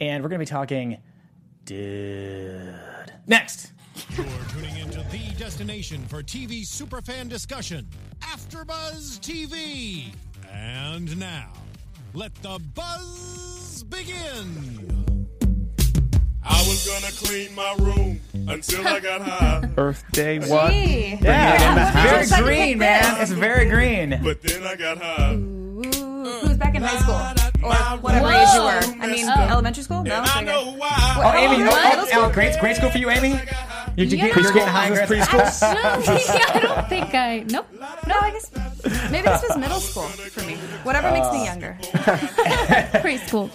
And we're going to be talking dude. Next. You're tuning into the destination for TV superfan discussion, AfterBuzz TV. And now, let the buzz begin. I was gonna clean my room until I got high. Earth Day, what? Gee. Yeah, Yeah. it's very green, man. It's very green. But then I got high. Who's back in high school? Or whatever age you were. I mean, elementary school? No. And I okay. know why. Oh, Amy, oh, Middle oh, school? oh, great, great school for you, Amy. You, you Yeah. get, you're getting high This grade. preschool? Actually, I don't think I. Nope. No, I guess maybe this was middle school for me. Whatever makes me younger. preschool.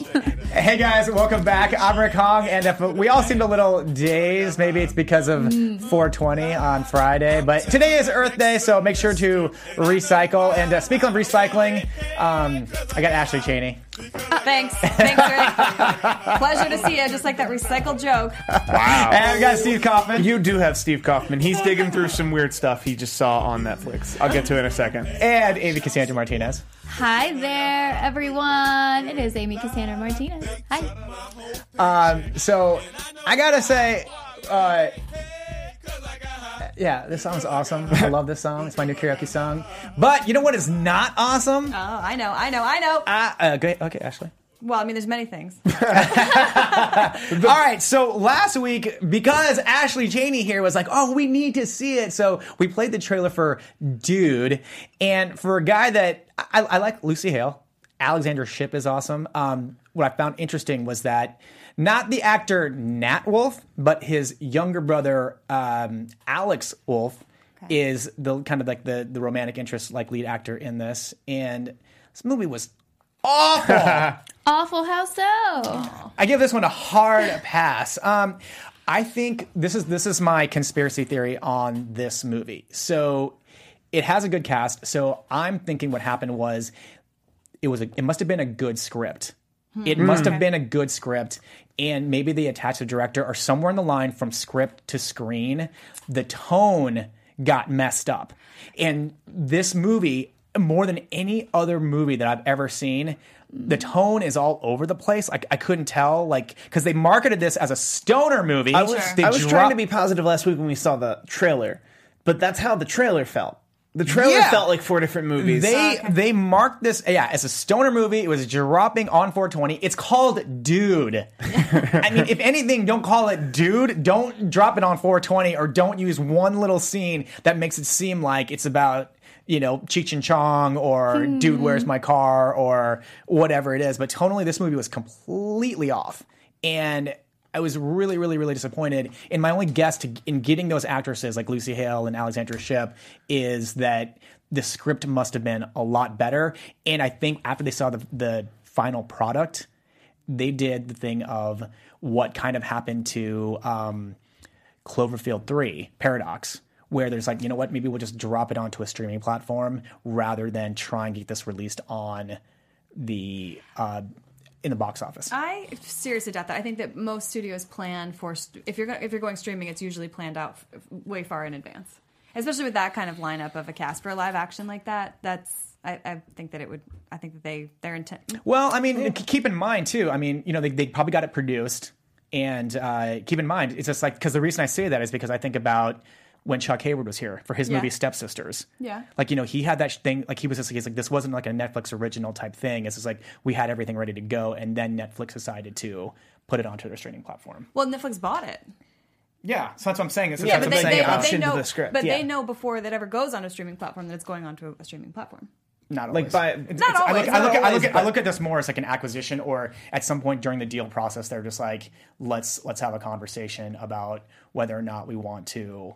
Hey guys, welcome back. I'm Rick Hong, and if we all seemed a little dazed, maybe it's because of 420 on Friday. But today is Earth Day, so make sure to recycle. And uh, speaking of recycling, um, I got Ashley Cheney. Thanks. Thanks, Rick. Pleasure to see you. Just like that recycled joke. Wow. And we got Steve Kaufman. You do have Steve Kaufman. He's digging through some weird stuff he just saw on Netflix. I'll get to it in a second. and Amy Cassandra Martinez. Hi there, everyone. It is Amy Cassandra Martinez. Hi. Um, so I gotta say, uh, yeah, this song's awesome. I love this song. It's my new karaoke song. But you know what is not awesome? Oh, I know. I know. I know. Uh, uh, great. Okay, Ashley. Well, I mean, there's many things. All right, so last week, because Ashley Cheney here was like, oh, we need to see it. So we played the trailer for Dude. And for a guy that I, I like Lucy Hale, Alexandra Shipp is awesome. Um, what I found interesting was that not the actor Nat Wolff, but his younger brother, um, Alex Wolff, is the kind of like the, the romantic interest, like lead actor in this. And this movie was awful. Awful how so? I give this one a hard pass. Um, I think this is this is my conspiracy theory on this movie. So it has a good cast. So I'm thinking what happened was it was a, it must have been a good script. It must have been a good script, and maybe they attached a director or somewhere in the line from script to screen, the tone got messed up. And this movie, more than any other movie that I've ever seen, the tone is all over the place. Like I couldn't tell, like because they marketed this as a stoner movie. I was, I was trying to be positive last week when we saw the trailer, but that's how the trailer felt. The trailer Yeah. felt like four different movies. They they marked this yeah as a stoner movie. It was dropping on 420. It's called Dude. I mean, if anything, don't call it Dude. Don't drop it on 420, or don't use one little scene that makes it seem like it's about you know Cheech and Chong or hmm. Dude, Where's My Car or whatever it is. But tonally, this movie was completely off, and I was really, really, really disappointed. And my only guess to, in getting those actresses like Lucy Hale and Alexandra Shipp is that the script must have been a lot better. And I think after they saw the, the final product, they did the thing of what kind of happened to um, Cloverfield 3 Paradox, where there's like, you know what, maybe we'll just drop it onto a streaming platform rather than try and get this released on the uh, in the box office. I seriously doubt that. I think that most studios plan for st- if you're go- if you're going streaming, it's usually planned out f- way far in advance. Especially with that kind of lineup of a cast for a live action like that. That's I, I think that it would. I think that they their intent. Well, I mean, keep in mind too. I mean, you know, they, they probably got it produced, and uh, keep in mind, it's just like because the reason I say that is because I think about when Chuck Hayward was here for his Yeah. movie Stepsisters. Yeah. like you know, he had that thing. Like he was just he's like this wasn't like a Netflix original type thing. It's just like we had everything ready to go, and then Netflix decided to put it onto their streaming platform. Well, Netflix bought it. Yeah, so that's what I'm saying. It's Yeah, that's but what they, I'm saying they, they know. the script, but yeah. they know before that ever goes on a streaming platform that it's going onto a, a streaming platform. Not Like always. by- It's- Not it's- I look, I look, at, I look at, I look at this more as like an acquisition, or at some point during the deal process, they're just like, let's let's have a conversation about whether or not we want to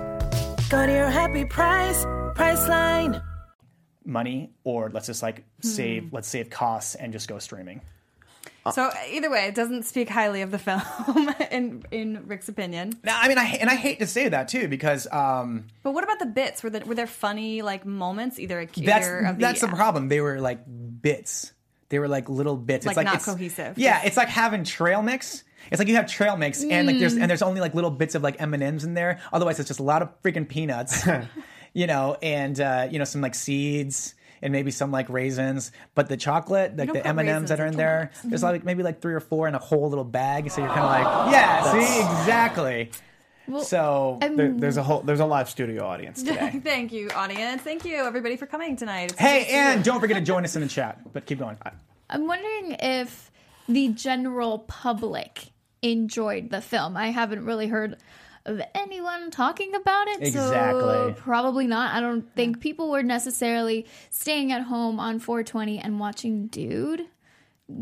Go to your happy price, Priceline. money or let's just like save let's save costs and just go streaming So either way, it doesn't speak highly of the film in in Rick's opinion. now i mean i and i hate to say that too because um But what about the bits? Were there, were there funny like moments? Either that's either of that's the the, problem they were like bits they were like little bits Like it's like not it's, cohesive. yeah it's like having trail mix it's like you have trail mix and like Mm. there's and there's only like little bits of like m&ms in there otherwise it's just a lot of freaking peanuts you know and uh you know some like seeds and maybe some like raisins, but the chocolate, like the M and M's that are in in there, donuts. there's like maybe like three or four in a whole little bag. So you're kind of like, yeah, see, exactly. so There, there's a whole there's a live studio audience today. Thank you, audience. Thank you, everybody, for coming tonight. It's hey, good to and don't forget to join us in the chat. But keep going. I'm wondering if the general public enjoyed the film. I haven't really heard of anyone talking about it, so Exactly. probably not. I don't think people were necessarily staying at home on 420 and watching Dude.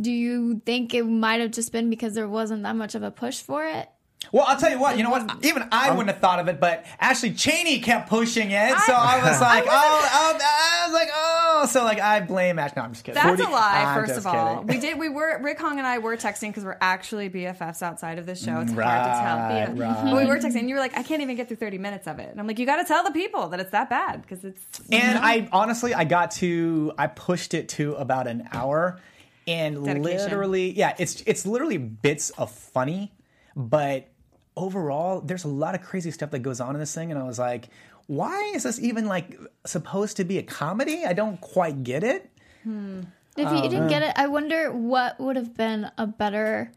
Do you think it might have just been because there wasn't that much of a push for it? Well, I'll tell you what. You know what? Even I wouldn't have thought of it, but Ashley Cheney kept pushing it, so I, was like, oh, oh, I was like, oh, so like I blame Ash. No, I'm just kidding. That's a lie. I'm first of all, kidding. we did. We were Rick Hong and I were texting because we're actually BFFs outside of this show. It's hard to tell. Yeah. right. But we were texting. and You were like, I can't even get through thirty minutes of it, and I'm like, you got to tell the people that it's that bad because it's. And I honestly, I got to, I pushed it to about an hour, and Dedication. literally, yeah, it's it's literally bits of funny, but overall, there's a lot of crazy stuff that goes on in this thing, and I was like, why is this even like supposed to be a comedy? I don't quite get it. Hmm. If you oh, didn't get it, I wonder what would have been a better.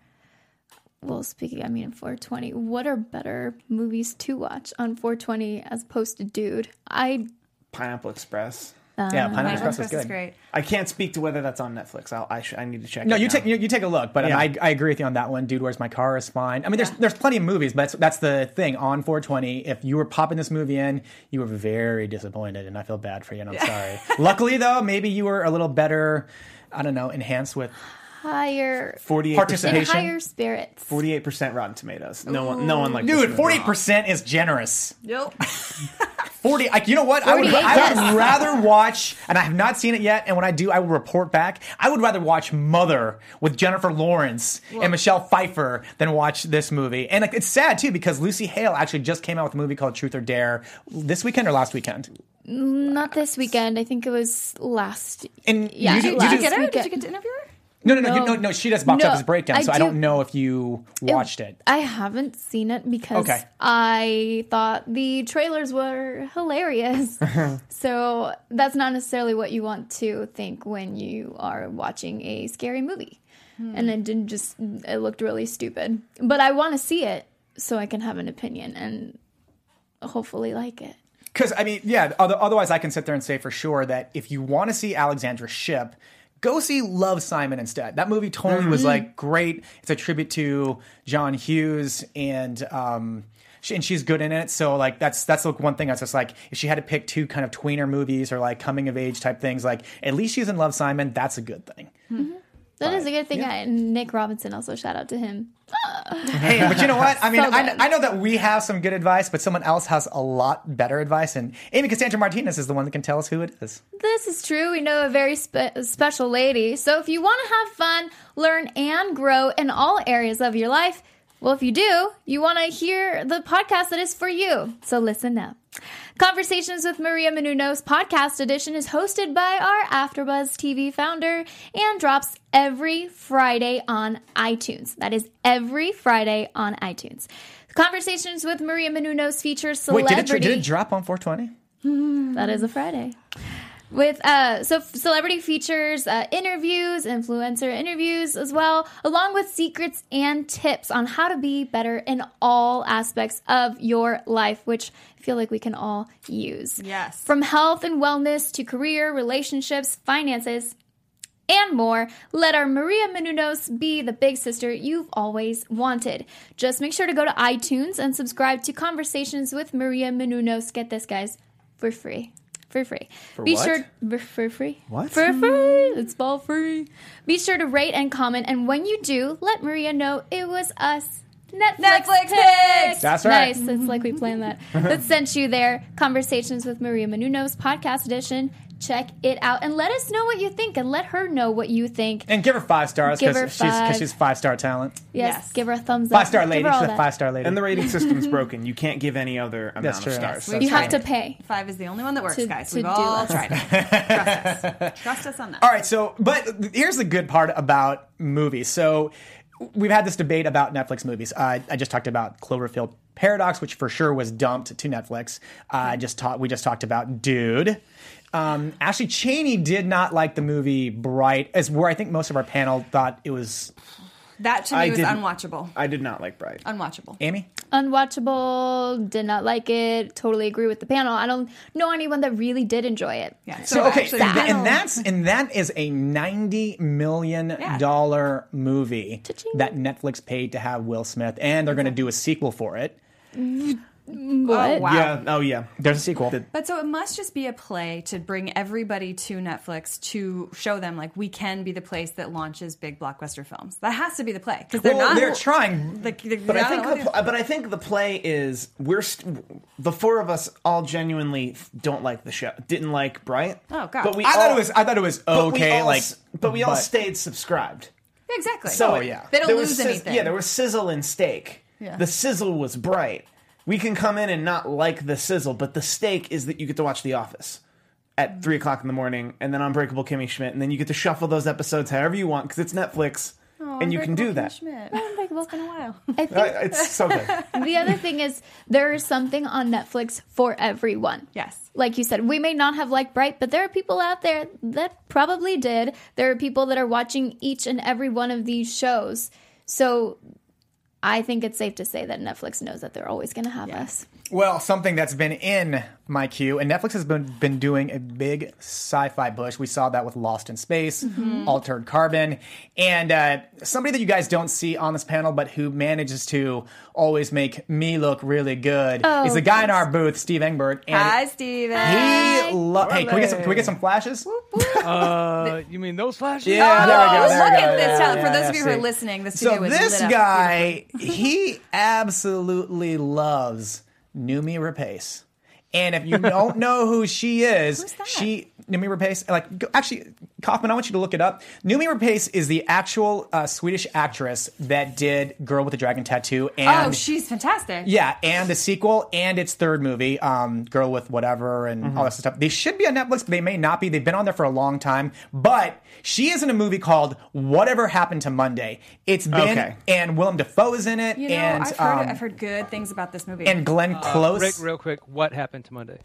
Well, speaking, I mean, 420. What are better movies to watch on 420 as opposed to Dude? I Pineapple Express. Yeah, um, Pineapple Pineapple Express is good. is great. I can't speak to whether that's on Netflix. I'll, I, sh- I need to check. No, it you now. take you, you take a look, but Yeah. I, I agree with you on that one. Dude, where's my car is fine. I mean, there's there's plenty of movies, but that's, that's the thing on 420. If you were popping this movie in, you were very disappointed, and I feel bad for you, and I'm sorry. Luckily, though, maybe you were a little better. I don't know, enhanced with higher Forty-eight Participation. higher spirits. Forty-eight percent Rotten Tomatoes. No one, no one like dude. Forty percent is generous. Yep. Forty, like you know what? I would, 48, I would rather watch, and I have not seen it yet. And when I do, I will report back. I would rather watch Mother with Jennifer Lawrence and Michelle Pfeiffer than watch this movie. And like, it's sad too because Lucy Hale actually just came out with a movie called Truth or Dare this weekend or last weekend. Not this weekend. I think it was last. And Yeah, you, do- you last do- Get her? Did you get to interview her? No, no, no, No. no, no. She does box No, office breakdown, I so I do- don't know if you watched it. I haven't seen it because Okay. I thought the trailers were hilarious. so that's not necessarily what you want to think when you are watching a scary movie. Hmm. And it didn't just, it looked really stupid. But I want to see it so I can have an opinion and hopefully like it. Because I mean, yeah. Other, otherwise, I can sit there and say for sure that if you want to see Alexandra Shipp, go see Love Simon instead. That movie totally was like great. It's a tribute to John Hughes, and um, she, and she's good in it. So like that's that's the one thing that's just like if she had to pick two kind of tweener movies or like coming of age type things, like at least she's in Love Simon. That's a good thing. That is a good thing. I, Nick Robinson also shout out to him. Hey, but you know what? I mean, So I. I know that we have some good advice, but someone else has a lot better advice, and Amy Cassandra Martinez is the one that can tell us who it is. This is true. We know a very spe- special lady. So if you want to have fun, learn, and grow in all areas of your life, well, if you do, you want to hear the podcast that is for you. So listen up. Conversations with Maria Menounos podcast edition is hosted by our AfterBuzz TV founder and drops every Friday on iTunes. That is every Friday on iTunes. Conversations with Maria Menounos features Wait, celebrity. did it, did it drop on 420? That is a Friday. With uh so f- celebrity features uh, interviews influencer interviews as well along with secrets and tips on how to be better in all aspects of your life which i feel like we can all use Yes. from health and wellness to career relationships finances and more. Let our Maria Menounos be the big sister you've always wanted. Just make sure to go to iTunes and subscribe to Conversations with Maria Menounos. Get this, guys, for free. For free. be what? sure for- for free. What? For free. It's all free. Be sure to rate and comment, and when you do, let Maria know it was us. Netflix, Netflix picks. picks! That's right. Nice. It's like we planned that. that sent you there. Conversations with Maria Menounos, podcast edition. Check it out and let us know what you think, and let her know what you think. And give her five stars because she's, 'cause five. she's five star talent. Yes, Yes. give her a thumbs up. Five star Give lady. She's a five star lady. And the rating system's broken. You can't give any other amount That's of stars. Yes, You have to pay. Five is the only one that works, To- guys. to We've do all that. tried it. Trust us. Trust us on that. All right, so but here's the good part about movies. So we've had this debate about Netflix movies. Uh, I just talked about Cloverfield Paradox, which for sure was dumped to Netflix. Uh, I just taught we just talked about Dude. Um, Ashley Cheney did not like the movie Bright, as where I think most of our panel thought it was. That to me I was didn't- unwatchable. I did not like Bright. Unwatchable. Amy, Unwatchable. Did not like it. Totally agree with the panel. I don't know anyone that really did enjoy it. Yeah. So okay, actually, and, that- and that's and that is a ninety million dollar movie Cha-ching. that Netflix paid to have Will Smith, and they're going to do a sequel for it. Mm, oh, what? wow. Yeah. Oh yeah. There's a sequel. But so it must just be a play to bring everybody to Netflix to show them like we can be the place that launches big blockbuster films. That has to be the play because they're well, not. they're trying. Like, they're- But I think the pl- but I think the play is we're st- the four of us all genuinely don't like the show. Didn't like Bright. Oh, God. But we I all, thought it was. I thought it was but okay. all like, but we all but- stayed subscribed. exactly. So Oh, yeah. They don't there lose was anything. Yeah, there was sizzle and steak. Yeah. The sizzle was bright. We can come in and not like the sizzle, but the stake is that you get to watch The Office at three o'clock in the morning, and then Unbreakable Kimmy Schmidt, and then you get to shuffle those episodes however you want because it's Netflix, and you can do that. It's been a while. I think Uh, It's so good. the other thing is there is something on Netflix for everyone. Yes. Like you said, we may not have liked Bright, but there are people out there that probably did. There are people that are watching each and every one of these shows. So I think it's safe to say that Netflix knows that they're always going to have us. Well, something that's been in my queue, and Netflix has been been doing a big sci-fi push. We saw that with Lost in Space, Mm-hmm. Altered Carbon, and uh, somebody that you guys don't see on this panel, but who manages to always make me look really good, Oh, is the guy in our booth, Steve Engbert. And Hi, Steven. He lo- hey, can we get some? Can we get some flashes? Uh, you mean those flashes? Yeah, there we go. Oh, There we go. at this Yeah, talent. yeah, For those yeah, of you who are listening, the studio So is this lit up guy, he absolutely loves Noomi Rapace. And if you don't know who she is, she Noomi Rapace. Like go- actually, Kaufman, I want you to look it up. Noomi Rapace is the actual uh, Swedish actress that did Girl with the Dragon Tattoo. And oh, she's fantastic. yeah, and the sequel and its third movie, um, Girl with Whatever and Mm-hmm. all that stuff. They should be on Netflix, but they may not be. They've been on there for a long time. But she is in a movie called Whatever Happened to Monday. It's been Okay. and Willem Dafoe is in it, You know, and I've heard um, I've heard good things about this movie. and Glenn Close. Rick, real quick, what happened to Monday?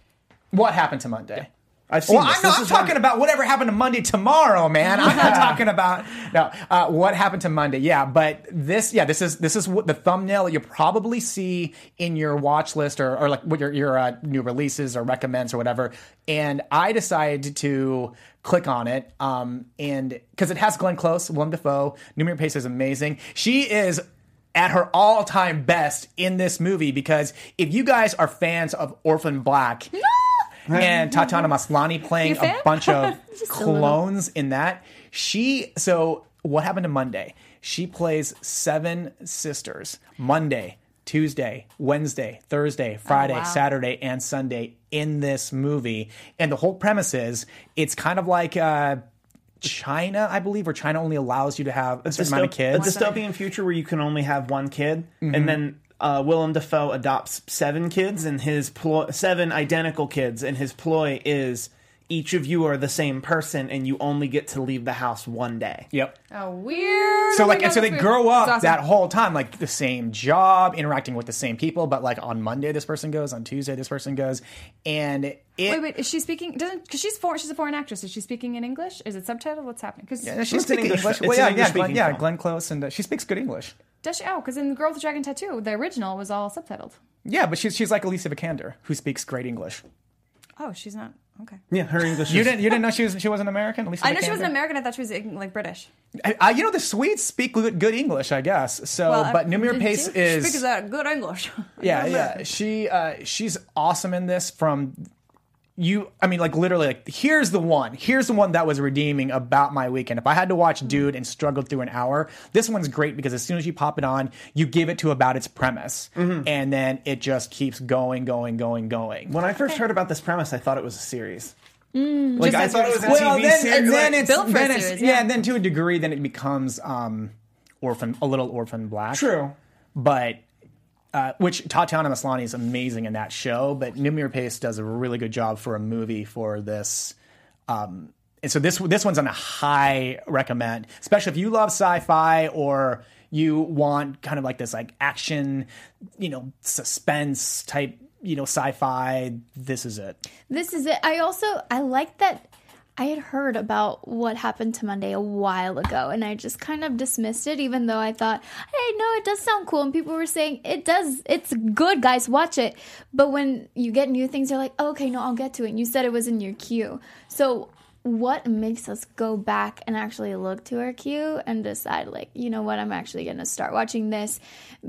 what happened to Monday? I've seen Well, this. I'm, no, This I'm talking one- about whatever happened to Monday tomorrow, man. I'm not talking about no. Uh, what happened to Monday? Yeah, but this, yeah, this is this is what the thumbnail that you probably see in your watch list or, or like what your your uh, new releases or recommends or whatever. And I decided to click on it, um, and because it has Glenn Close, Willem Dafoe, Noomi Rapace is amazing. She is at her all-time best in this movie because if you guys are fans of Orphan Black and Tatiana Maslany playing a a bunch of clones in that. She so what happened to Monday? She plays seven sisters. Monday, Tuesday, Wednesday, Thursday, Friday, wow. Saturday, and Sunday in this movie. And the whole premise is it's kind of like uh China, I believe, where China only allows you to have a certain amount of Dystop- kids. A dystopian future where you can only have one kid, Mm-hmm. and then uh, Willem Dafoe adopts seven kids, and his ploy, seven identical kids, and his ploy is each of you are the same person and you only get to leave the house one day. Yep. Oh, weird. So Oh my like, God, so they that's grow up awesome. that whole time, like the same job, interacting with the same people. But like on Monday, this person goes. On Tuesday, this person goes, and it. Wait, wait. Is she speaking? Doesn't because she's foreign. She's a foreign actress. Is she speaking in English? Is it subtitled? What's happening? Because Yeah, she's speaking English- English. Well, yeah, yeah, English-speaking Glenn, yeah. Glenn Close, and uh, she speaks good English. does she? Oh, because in the Girl with the Dragon Tattoo, the original was all subtitled. Yeah, but she's she's like Alicia Vikander, who speaks great English. Oh, she's not. Okay. Yeah, her English. You is- didn't you didn't know she was she was an American? At least I know she was an American. I thought she was like British. Uh, you know the Swedes speak good, good English, I guess. So, Well, but uh, Noomi Rapace you? is Speaks uh, good English. yeah, yeah. She uh, she's awesome in this. From you, I mean, like literally, like here's the one. Here's the one that was redeeming about my weekend. If I had to watch Dude and struggled through an hour, this one's great because as soon as you pop it on, you give it to about its premise, and then it just keeps going, going, going, going. When I first heard about this premise, I thought it was a series. Mm. like Just I thought it it was a well, TV then, series. and then like- it's, Built for a then it's series, yeah. yeah. and then to a degree, then it becomes um, orphan, a little orphan black. True. but uh, which Tatiana Maslany is amazing in that show, but Noomi Rapace does a really good job for a movie for this. Um, and so this this one's on a high recommend, especially if you love sci-fi or you want kind of like this like action, you know, suspense type, you know, sci-fi. This is it. This is it. I also I like that I had heard about what happened to Monday a while ago and I just kind of dismissed it even though I thought, "Hey, no, it does sound cool." And people were saying, "It does. It's good, guys. Watch it." But when you get new things, you're like, oh, "Okay, no, I'll get to it." And you said it was in your queue. So, what makes us go back and actually look to our queue and decide like, "You know what? I'm actually going to start watching this."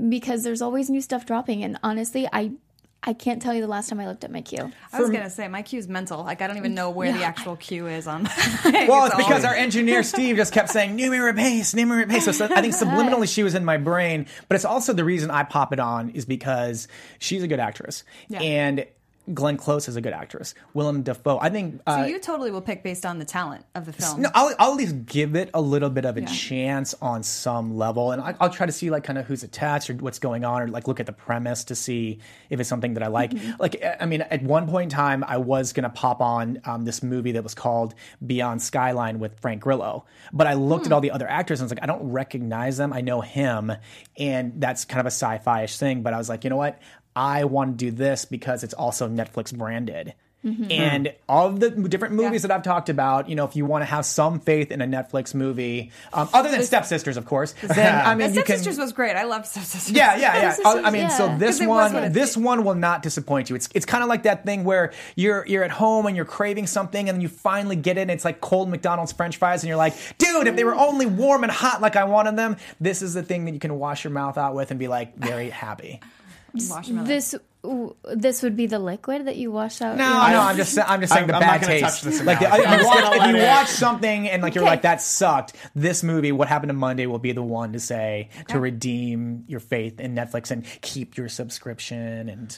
Because there's always new stuff dropping and honestly, I I can't tell you the last time I looked at my queue. I was gonna say my queue's mental. Like I don't even know where the actual queue is on. Well, it's because our engineer Steve just kept saying Noomi Rapace, Noomi Rapace. So, so I think subliminally she was in my brain, but it's also the reason I pop it on is because she's a good actress Yeah. and Glenn Close is a good actress. Willem Dafoe, I think. So Uh, you totally will pick based on the talent of the film. no, I'll, I'll at least give it a little bit of a Yeah. chance on some level, and I, I'll try to see like kind of who's attached or what's going on, or like look at the premise to see if it's something that I like. Mm-hmm. Like, I mean, at one point in time, I was gonna pop on um, this movie that was called Beyond Skyline with Frank Grillo, but I looked Hmm. at all the other actors and I was like, I don't recognize them. I know him, and that's kind of a sci-fi-ish thing. But I was like, you know what? I want to do this because it's also Netflix branded. And all of the different movies that I've talked about, you know, if you want to have some faith in a Netflix movie, um, other than Stepsisters, of course, then I mean. Stepsisters was great. I love Stepsisters. Yeah, yeah, yeah. I mean, so yeah. this was what one, this one will not disappoint you. It's it's kind of like that thing where you're you're at home and you're craving something, and then you finally get it. And it's like cold McDonald's French fries, and you're like, dude, if they were only warm and hot like I wanted them, this is the thing that you can wash your mouth out with and be like very happy. Wash your mouth. This this would be the liquid that you wash out. No, your- no, I'm just sa- I'm just saying I'm- the I'm not bad gonna taste. touch this like the, analogy. if you, watch, if you watch something and like you're Okay. like that sucked, this movie, What Happened to Monday, will be the one to say to redeem your faith in Netflix and keep your subscription and.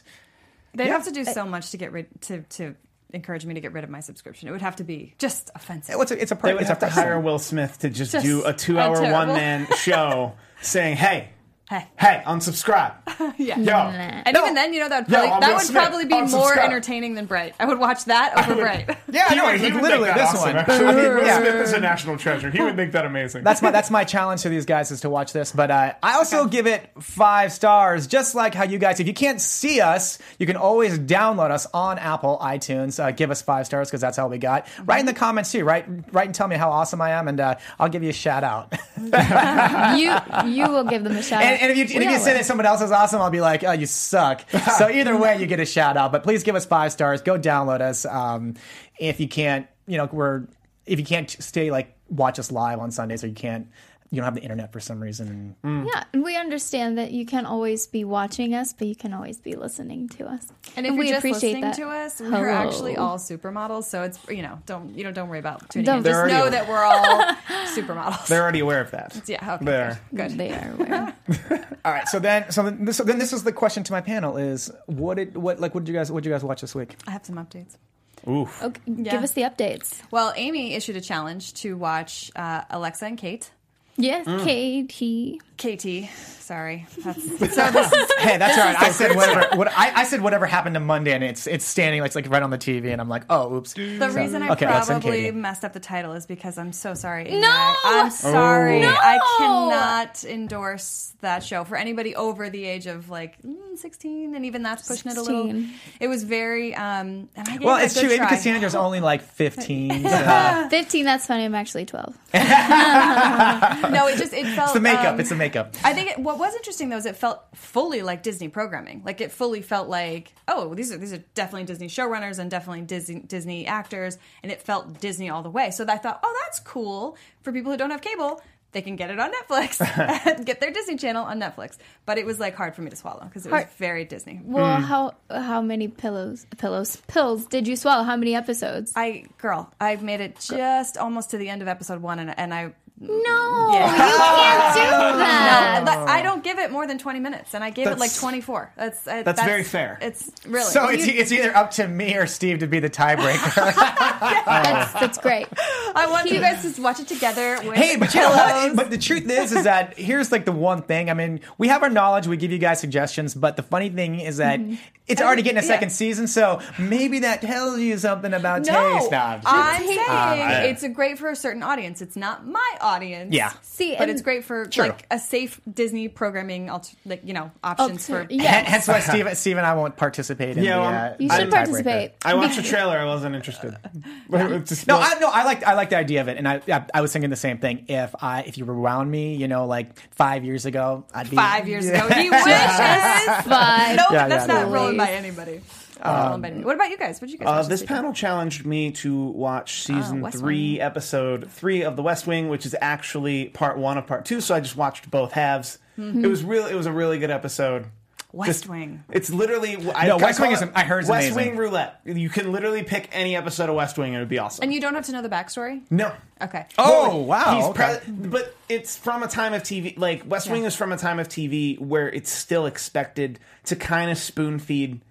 They'd Yeah. have to do so much to get rid to to encourage me to get rid of my subscription. It would have to be just offensive. It's a, it's a, They pri- would it's a have to price hire. Will Smith to just, Just do a a two-hour terrible- one-man show saying, "Hey, Hey. hey, unsubscribe." yeah. Yo, And even then, you know that would Yo, probably, I'm that Will would Smith. probably be more Unsubscribe. entertaining than Bright. I would watch that over Bright. Yeah, He no, would- he like, would literally make that this awesome, one. actually. Will Yeah. Smith is a national treasure. He would make that amazing. That's my that's my challenge to these guys is to watch this. But uh, I also give it five stars, just like how you guys. If you can't see us, you can always download us on Apple iTunes. Uh, give us five stars because that's all we got. Write in the comments too. Write write and tell me how awesome I am, and uh, I'll give you a shout out. you you will give them a shout. and, out. And if you, and if you say that someone else is awesome, I'll be like, oh, you suck. so either way, you get a shout out. But please give us five stars. Go download us. Um, if you can't, you know, we're if you can't stay like watch us live on Sundays, or you can't, you don't have the internet for some reason. Yeah, and we understand that you can't always be watching us, but you can always be listening to us. And if we you're just appreciate listening that. to us, we're Hello. actually all supermodels. So it's you know don't you know don't worry about tuning Don't- in. They're Just know aware. that we're all supermodels. They're already aware of that. yeah. Okay. There. Good. They are aware. All right, so then, so then this, so then this is the question to my panel: is what did what like what did you guys what did you guys watch this week? I have some updates. Oof. Okay, give us the updates. Well, Amy issued a challenge to watch uh, Alexa and Kate. Yes, KT. KT. Sorry. That's, Hey, that's all right. I said whatever. What I, I said whatever happened to Monday, and it's it's standing it's like right on the TV, and I'm like, oh, oops. the reason I okay, let's send probably Katie. messed up the title is because I'm so sorry. No! I- I'm sorry. No! I cannot endorse that show for anybody over the age of like mm, 16, and even that's pushing it a little. 16. It was very. Um, and I gave Well, it a it's good true. Amy try. Cassandra's only like 15. so- 15, that's funny. I'm actually 12. No, it just it felt. it's the makeup. um, it's the makeup. I think it, what was interesting though is it felt fully like Disney programming. Like it fully felt like, oh, these are these are definitely Disney showrunners and definitely Disney Disney actors, and it felt Disney all the way. So I thought, oh, that's cool for people who don't have cable. They can get it on Netflix, and get their Disney Channel on Netflix. But it was like hard for me to swallow because it was Hard. very Disney. Well, how how many pillows pillows pills did you swallow? How many episodes? I girl, I've made it just almost to the end of episode one, and, and I no, Yeah. you can't do that. But I don't give it more than 20 minutes, and I gave it like 24. That's uh, that's very fair. It's really So it's, You- it's either up to me or Steve to be the tiebreaker. That's, that's great. I want you guys to watch it together. With hey, but you know what? But the truth is, is that here's like the one thing. I mean, we have our knowledge. We give you guys suggestions. But the funny thing is that it's already getting a second yeah. season. So maybe that tells you something about no, taste. Nah, I'm I'm saying Uh, it's a great for a certain audience. It's not my audience. Yeah. See, but it's great for True. like a safe Disney programming, alter, like you know, options Alter- for. yeah. Hen- Hence why Steve, Steve and I won't participate in Yeah, the. well, uh, You should tiebreaker. participate. I watched the trailer. I wasn't interested. It's just No, I no, I like I like the idea of it, and I, I I was thinking the same thing. If I if you rewound me, you know, like five years ago, I'd be Five years ago, he wishes. Fine. No, Yeah, that's yeah, not no. rolling by anybody. Not rolling by anybody. What about you guys? What did you guys? Uh, watch this weekend? panel challenged me to watch season West three, Wing. episode three of The West Wing, which is actually part one of part two. So I just watched both halves. It was real. It was a really good episode. West Just- Wing. It's literally I, No, I West Wing it is- I heard it's West amazing. Wing roulette. You can literally pick any episode of West Wing and it would be awesome. And you don't have to know the backstory. no. Okay. Oh wow! He's okay. pre- but it's from a time of TV like West Wing is from a time of TV where it's still expected to kind of spoon feed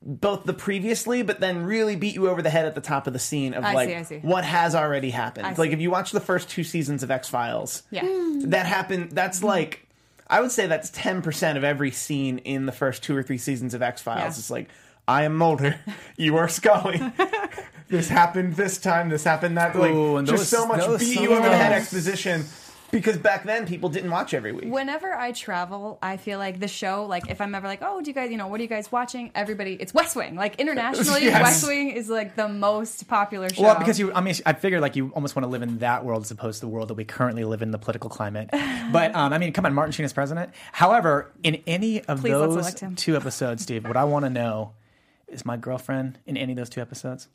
both the previously, but then really beat you over the head at the top of the scene of I like see, I see. what has already happened. I Like see. if you watch the first two seasons of X Files, Yeah. Mm. that happened. That's like I would say that's ten percent of every scene in the first two or three seasons of X Files. Yeah. It's like I am Mulder, you are Scully. this happened this time. This happened that. Like Ooh, and just those- so much those- beat some you of over the head exposition. Because back then people didn't watch every week. Whenever I travel, I feel like the show, like if I'm ever like, oh, do you guys, you know, what are you guys watching? Everybody, it's West Wing. Like internationally, Yes. West Wing is like the most popular show. Well, because you, I mean, I figure like you almost want to live in that world as opposed to the world that we currently live in, the political climate. But um, I mean, come on, Martin Sheen is president. However, in any of Please, those two episodes, Steve, what I want to know is my girlfriend in any of those two episodes?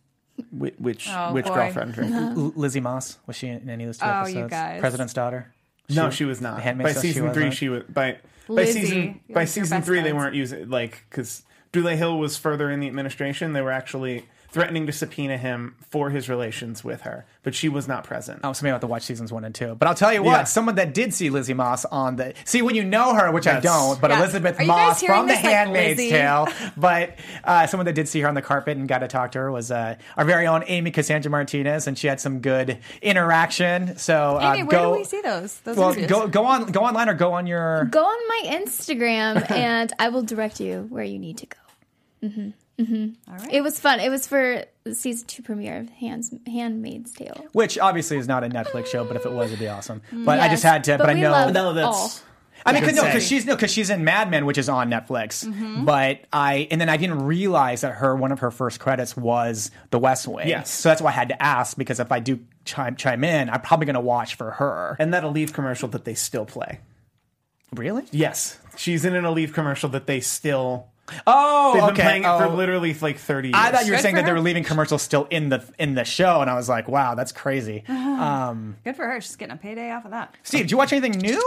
Which which, Oh, which girlfriend? Drink? L- Lizzie Moss was she in any of those two Oh, episodes? you guys. President's daughter. no, she was not. The By Tale, she season three, she was by by Lizzie, season by season best three they weren't using like because Dule Hill was further in the administration. They were actually threatening to subpoena him for his relations with her, but she was not present. Oh, so maybe I'll have to watch seasons one and two. But I'll tell you what, Yeah. someone that did see Lizzie Moss on the see when you know her, which I That's- don't, but Yeah. Elizabeth Are you guys Moss hearing from The this, like, Handmaid's Lizzie? Tale. But uh, someone that did see her on the carpet and got to talk to her was uh, our very own Amy Cassandra Martinez, and she had some good interaction. So uh, Amy, where go, do we see those? Those Well, interviews? go go on go online or go on your. Go on my Instagram and I will direct you where you need to go. All right. It was fun. It was for season two premiere of Hands, Handmaid's Tale. Which obviously is not a Netflix show, but if it was, it'd be awesome. But I just had to. But, I we know. love No, that's all. I mean, cause, no, because she's no, because she's in Mad Men, which is on Netflix. Mm-hmm. But I and then I didn't realize that her one of her first credits was The West Wing. Yes. so that's why I had to ask because if I do chime chime in, I'm probably going to watch for her. and that Aleve commercial that they still play. Really? Yes, she's in an Aleve commercial that they still. Oh, They've been okay. playing it Oh. for literally like thirty years. I thought you were Good saying for that they her. were leaving commercials still in the in the show, and I was like, wow, that's crazy. Um, Good for her. She's getting a payday off of that. Steve, did you watch anything new?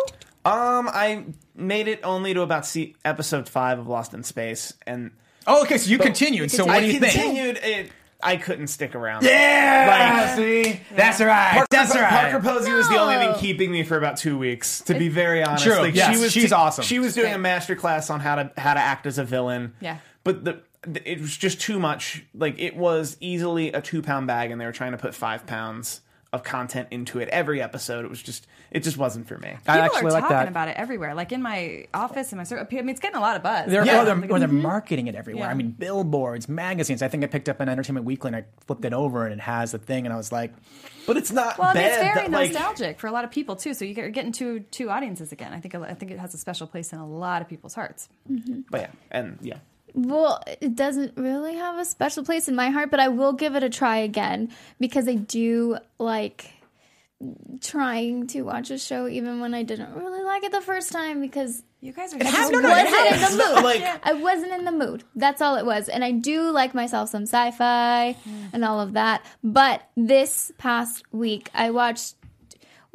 Um, I made it only to about see episode five of Lost in Space, and Oh, okay, so you continued. So what I do you think? continued it. I couldn't stick around. Yeah, see, that's right. Parker, that's right. Parker Posey was the only No. thing keeping me for about two weeks. To be very honest, True, Like, yes, she was she's awesome. She was doing Great. a master class on how to how to act as a villain. Yeah. but the it was just too much. Like it was easily a two pound bag, and they were trying to put five pounds of content into it every episode. It was just it just wasn't for me. I People actually are like talking that. about it everywhere, like in my office, in my circle. I mean, it's getting a lot of buzz. They're, Yeah. or they're, or they're mm-hmm. marketing it everywhere. Yeah. I mean, billboards, magazines. I think I picked up an Entertainment Weekly and I flipped it over and it has the thing, and I was like, But it's not Well, I mean, bad. it's very that, like, nostalgic for a lot of people too. So you get- you're getting two two audiences again. I think I think it has a special place in a lot of people's hearts. Mm-hmm. But yeah, and yeah. Well, it doesn't really have a special place in my heart, but I will give it a try again because I do like trying to watch a show even when I didn't really like it the first time because You guys are I so just no, no, it wasn't in the mood. Like- I wasn't in the mood. That's all it was. And I do like myself some sci-fi hmm. and all of that. But this past week, I watched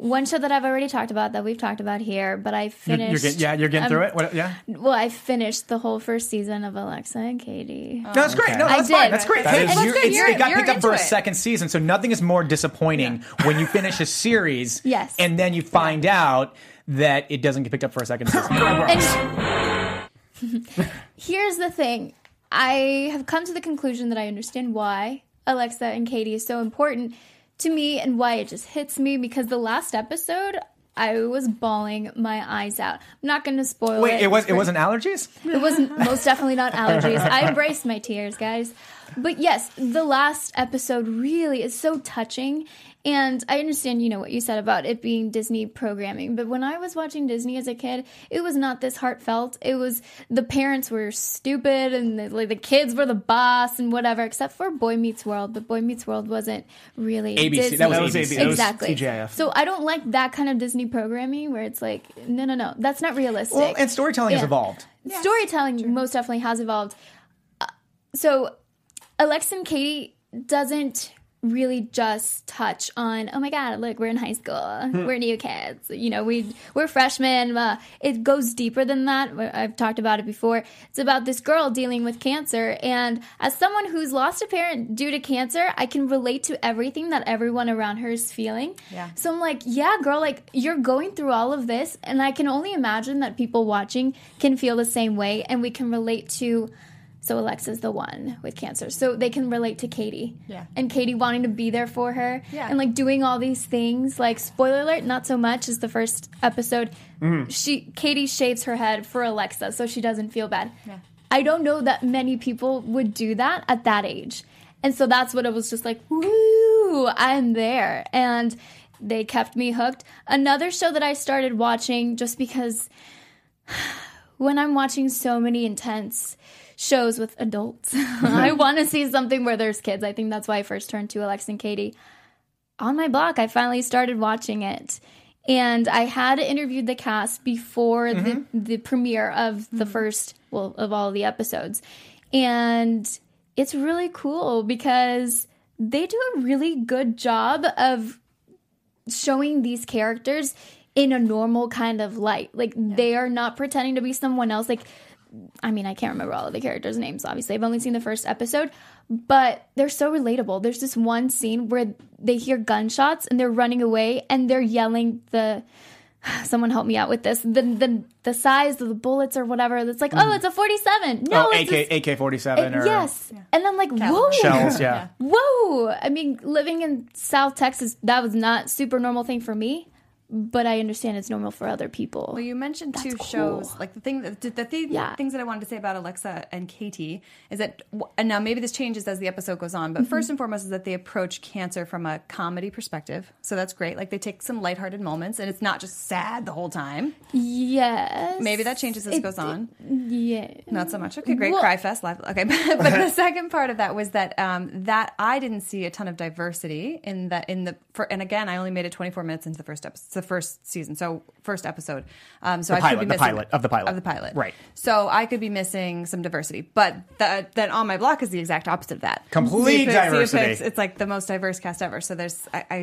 one show that I've already talked about that we've talked about here. But I you're, finished. you're getting, yeah, you're getting um, through it. What, yeah, Well, I finished the whole first season of Alexa and Katie. that's great. No, I that's fine. did. That's great. That Hey, is- you- That's good. it's- You're- it got you're picked up for a second season, so nothing is more disappointing when you finish a series, Yes. and then you find out that it doesn't get picked up for a second season. And here's the thing I have come to the conclusion that I understand why Alexa and Katie is so important to me and why it just hits me because the last episode. I was bawling my eyes out. I'm not going to spoil Wait, it. it was it wasn't allergies? It wasn't most definitely not allergies. I embraced my tears, guys. But yes, the last episode really is so touching. And I understand, you know, what you said about it being Disney programming. But when I was watching Disney as a kid, it was not this heartfelt. It was the parents were stupid and the, like the kids were the boss and whatever, except for Boy Meets World. But Boy Meets World wasn't really ABC, Disney. that was That was ABC. That was Exactly. TGIF. So I don't like that kind of Disney programming where it's like, no, no, no, that's not realistic. Well, and storytelling has Yeah. evolved. Storytelling most definitely has evolved. Uh, so Alexa and Katie doesn't really just touch on oh my god look we're in high school. We're new kids. You know we we're freshmen. Uh, it goes deeper than that. I've talked about it before. It's about this girl dealing with cancer. And as someone who's lost a parent due to cancer i can relate to everything that everyone around her is feeling. Yeah. so i'm like yeah girl like you're going through all of this. And i can only imagine that people watching can feel the same way. And we can relate to so Alexa's the one with cancer. So they can relate to Katie. Yeah. And Katie wanting to be there for her. Yeah. And like doing all these things. Like spoiler alert, not so much as the first episode. Mm-hmm. She Katie shaves her head for Alexa so she doesn't feel bad. Yeah. I don't know that many people would do that at that age. And so that's what it was just like, woo, I'm there. And they kept me hooked. Another show that I started watching just because when I'm watching so many intense shows with adults, I want to see something where there's kids. I think that's why I first turned to Alexa and Katie. On my block, I finally started watching it. And I had interviewed the cast before the, mm-hmm. the premiere of the mm-hmm. first, well, of all the episodes. And it's really cool because they do a really good job of showing these characters in a normal kind of light. Like they are not pretending to be someone else. Like I mean, I can't remember all of the characters' names, obviously. I've only seen the first episode, but they're so relatable. There's this one scene where they hear gunshots and they're running away and they're yelling the someone help me out with this. The the the size of the bullets or whatever. It's like, oh, mm. it's a 47. No, oh, AK AK forty seven. or yes. And then like, whoa. shells. Yeah. Whoa! I mean, living in South Texas, that was not super normal thing for me, but I understand it's normal for other people. Well, you mentioned two cool. shows. Like the thing, that, the thing, Yeah. things that I wanted to say about Alexa and Katie is that, and now maybe this changes as the episode goes on, Mm-hmm. but first and foremost is that they approach cancer from a comedy perspective. So that's great. Like they take some lighthearted moments, and it's not just sad the whole time. yes. Maybe that changes as it, goes on. Yeah. Not so much. Okay, great. Well- Cry fest live. Okay, but, but the second part of that was that um, that I didn't see a ton of diversity in that in the for, and again I only made it 24 minutes into the first episode, the first season, so first episode. Um, so The I pilot, could be missing the missing pilot, of the pilot. of the pilot, Right. So I could be missing some diversity, but the, then on my block is the exact opposite of that. Complete See if it's- see if diversity. It's, it's like the most diverse cast ever. So there's I, I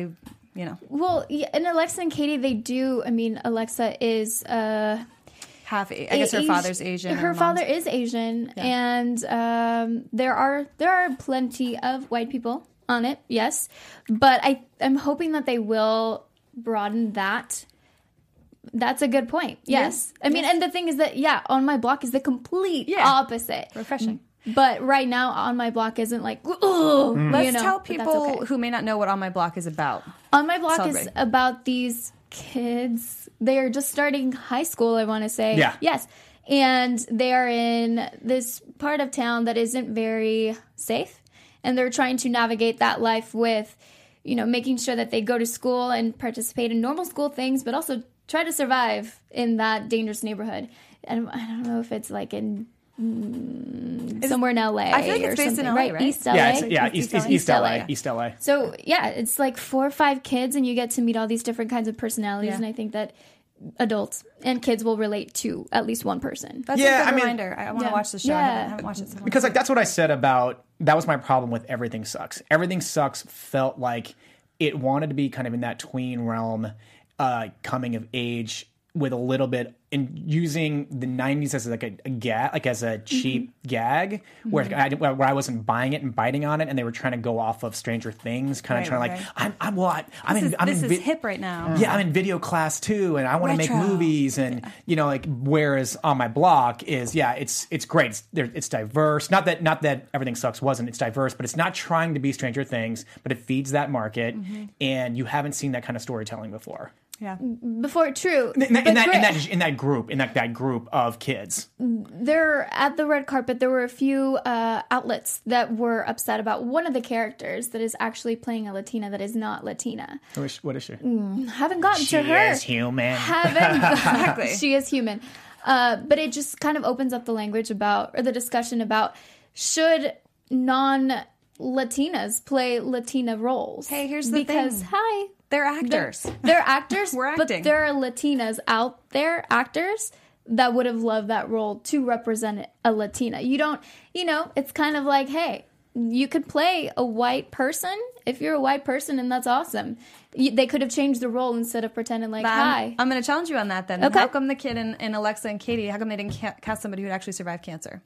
you know Well, yeah, and Alexa and Katie, they do. I mean, Alexa is. Uh, half. I guess her father's Asian. Her mom's- father is Asian, and um, there are there are plenty of white people on it. Yes, but I I'm hoping that they will broaden that. That's a good point. Yes, I mean, and the thing is that yeah, on my block is the complete Yeah. opposite. Refreshing. But right now, on my block isn't like, oh, Let's you know, tell people okay. who may not know what On My Block is about. On my block is about these kids. They are just starting high school, I want to say. Yeah. Yes. And they are in this part of town that isn't very safe. And they're trying to navigate that life with, you know, making sure that they go to school and participate in normal school things, but also try to survive in that dangerous neighborhood. And I don't know if it's like in mm, somewhere in LA. I feel like it's or based in LA, right? East LA. Yeah, it's, yeah, East East, LA? East, East LA, East LA. So yeah, it's like four or five kids, and you get to meet all these different kinds of personalities. Yeah. And I think that adults and kids will relate to at least one person. That's Yeah, a good I mean- reminder. I, want to Yeah. watch the show. I, Yeah. haven't, I haven't watched it. So long. because like that's what I said about that was my problem with everything sucks. Everything sucks felt like it wanted to be kind of in that tween realm, uh, coming of age with a little bit in using the 90s as like a, a gag like as a cheap gag where, I, where I wasn't buying it and biting on it and they were trying to go off of Stranger Things kind Right, of trying to like I'm I'm well I, I'm this in is, I'm this in is hip right now. yeah, I'm in video class too, and I want to make movies, and you know, like whereas on my block is yeah, it's it's great, it's there, it's diverse. Not that not that everything sucks wasn't. It's diverse, but it's not trying to be Stranger Things, but it feeds that market, Mm-hmm. and you haven't seen that kind of storytelling before. Yeah. Before true, In that, in that, in that in that group, in that that group of kids, there at the red carpet, there were a few uh, outlets that were upset about one of the characters that is actually playing a Latina that is not Latina. what is, what is she? Haven't gotten to her. She is human. haven't exactly. she is human uh, but it just kind of opens up the language about or the discussion about should non latinas play latina roles Hey, here's the because thing. Because hi They're they're, actors. they're actors We're but acting. there are latinas out there actors that would have loved that role to represent a latina you don't you know it's kind of like hey you could play a white person if you're a white person and that's awesome you, they could have changed the role instead of pretending like I'm- hi I'm, going to challenge you on that then. Okay. How come the kid in, in Alexa and Katie, how come they didn't ca- cast somebody who'd actually survived cancer?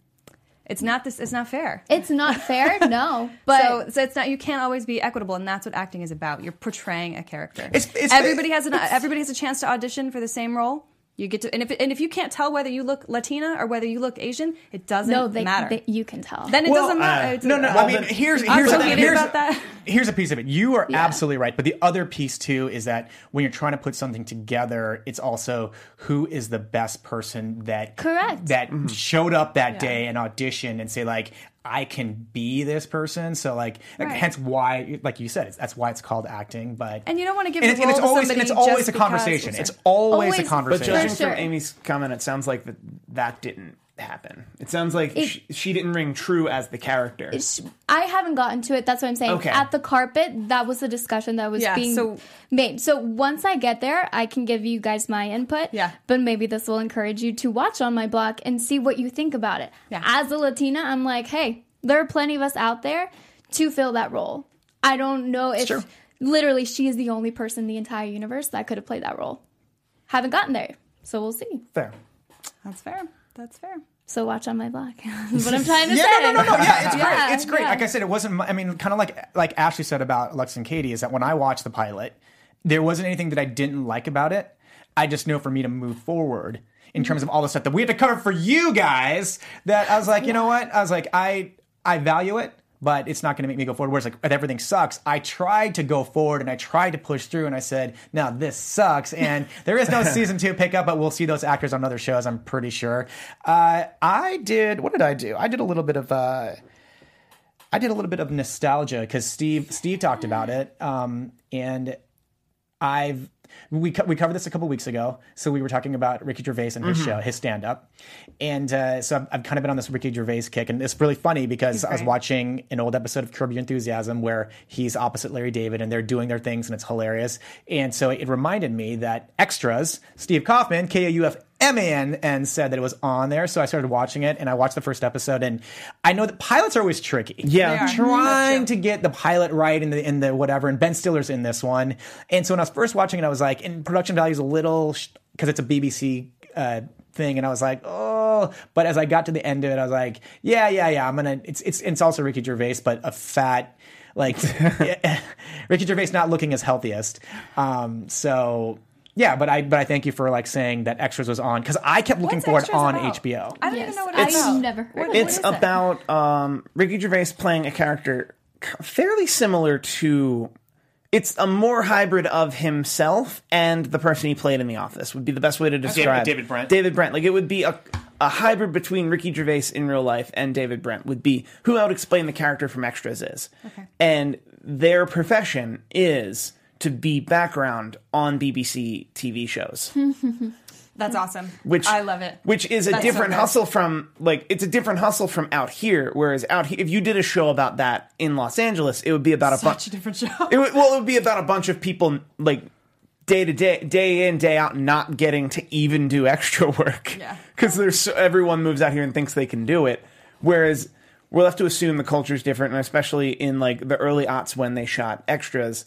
It's not this. It's not fair. It's not fair, no. But so, so it's not. You can't always be equitable, and that's what acting is about. You're portraying a character. It's- it's- everybody has an everybody has a chance to audition for the same role. You get to, and if and if you can't tell whether you look Latina or whether you look Asian, it doesn't no, they, matter. they- you can tell. then it Well, doesn't matter. uh, It's- no, no. Well, I mean, here's here's so the- here's, about that. here's a piece of it. You are absolutely right, but the other piece too is that when you're trying to put something together, it's also who is the best person that Correct. that showed up that day and auditioned and say like. I can be this person, so like, like, Right. hence why, like you said, it's, that's why it's called acting. But And you don't wanna give and the it's, and it's always and it's always a conversation. because- It's always, Always. a conversation. But judging sure. from Amy's comment, it sounds like that that didn't happen. It sounds like It- she, she didn't ring true as the character. Sh- I haven't gotten to it. That's what I'm saying. Okay. At the carpet, that was the discussion that was Yeah, being so- made. So once I get there, I can give you guys my input. Yeah. But maybe this will encourage you to watch On My Block and see what you think about it. Yeah. As a Latina, I'm like, hey, there are plenty of us out there to fill that role. I don't know if literally she is the only person in the entire universe that could have played that role. Haven't gotten there. So we'll see. Fair. That's fair. That's fair. So watch On My Block. That's what I'm trying to Yeah, say. no, no, no, no. Yeah, it's Yeah, great. It's great. yeah. Like I said, it wasn't. I mean, kind of like like Ashley said about Alexa and Katie is that when I watched the pilot, there wasn't anything that I didn't like about it. I just know for me to move forward in mm-hmm. terms of all the stuff that we had to cover for you guys. That I was like, you know what? I was like, I I value it. But it's not going to make me go forward. Whereas, like, everything sucks, I tried to go forward and I tried to push through, and I said, "Now this sucks." And there is no season two pickup, but we'll see those actors on other shows. I'm pretty sure. Uh, I did. What did I do? I did a little bit of. Uh, I did a little bit of nostalgia because Steve Steve talked about it, um, and I've we co- we covered this a couple weeks ago. So we were talking about Ricky Gervais and his show, his stand up, and uh, so I've, I've kind of been on this Ricky Gervais kick, and it's really funny because I was watching an old episode of Curb Your Enthusiasm where he's opposite Larry David and they're doing their things and it's hilarious, and so it reminded me that extras Steve Kaufman K A U F M A N and said that it was on there, so I started watching it and I watched the first episode, and I know that pilots are always tricky yeah, They are. trying to get the pilot right in the in the whatever. And Ben Stiller's in this one. And so when I was first watching it, I was like, and production value is a little because it's a BBC uh, thing, and I was like, oh. But as I got to the end of it, I was like, yeah, yeah, yeah. I'm gonna. It's it's it's also Ricky Gervais, but a fat. Like Ricky Gervais not looking his healthiest, um, so Yeah, but I but I thank you for like saying that Extras was on because I kept looking What's for it Extras on about? HBO. I don't Yes, even know what it's I've about. never heard What- of what It's is it? about um, Ricky Gervais playing a character fairly similar to. It's a more hybrid of himself and the person he played in The Office. Would be the best way to describe David Brent. David Brent. Like it would be a a hybrid between Ricky Gervais in real life and David Brent would be who I would explain the character from Extras is. Okay. And their profession is to be background on BBC TV shows That's awesome. which I love it. Which is a That's different good. hustle from like it's a different hustle from out here. Whereas out here, if you did a show about that in Los Angeles, it would be about a Such bunch. a different show. It would, well, it would be about a bunch of people like day to day, day in, day out, not getting to even do extra work. Yeah. because there's so, everyone moves out here and thinks they can do it. Whereas we're left to assume the culture is different, and especially in like the early aughts when they shot extras,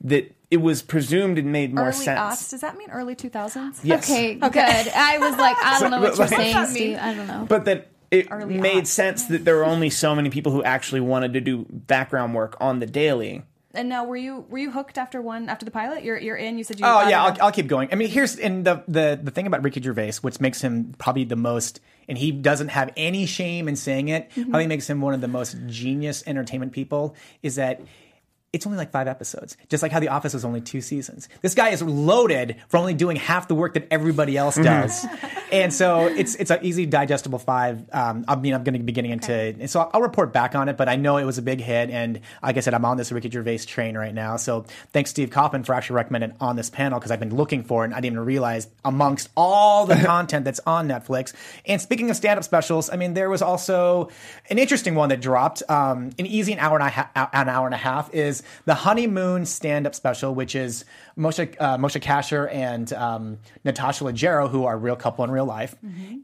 that it was presumed and made more early sense. aughts. Does that mean early 2000s? Yes. Okay, good. I was like, I don't know what you're Like- saying, What's that Steve. I don't know. but that it Early made aughts. sense that there were only so many people who actually wanted to do background work on the daily. And now, were you were you hooked after one after the pilot? You're you're in. You said you. Oh yeah. I'll, I'll keep going. I mean, here's and the the the thing about Ricky Gervais, which makes him probably the most, and he doesn't have any shame in saying it. Mm-hmm. Probably makes him one of the most genius entertainment people. Is that it's only like five episodes, just like how The Office was only two seasons. This guy is loaded for only doing half the work that everybody else does, and so it's it's an easy digestible five. Um, I mean, I'm going to be getting into, and so I'll report back on it. But I know it was a big hit, and like I said, I'm on this Ricky Gervais train right now. So thanks Steve Kaufman for actually recommending it on this panel because I've been looking for it, and I didn't even realize amongst all the content that's on Netflix. And speaking of stand-up specials, I mean, there was also an interesting one that dropped, um, an easy an hour and a half, an hour and a half is the honeymoon stand-up special, which is Moshe uh, Moshe Kasher and um, Natasha Leggero, who are a real couple in real life,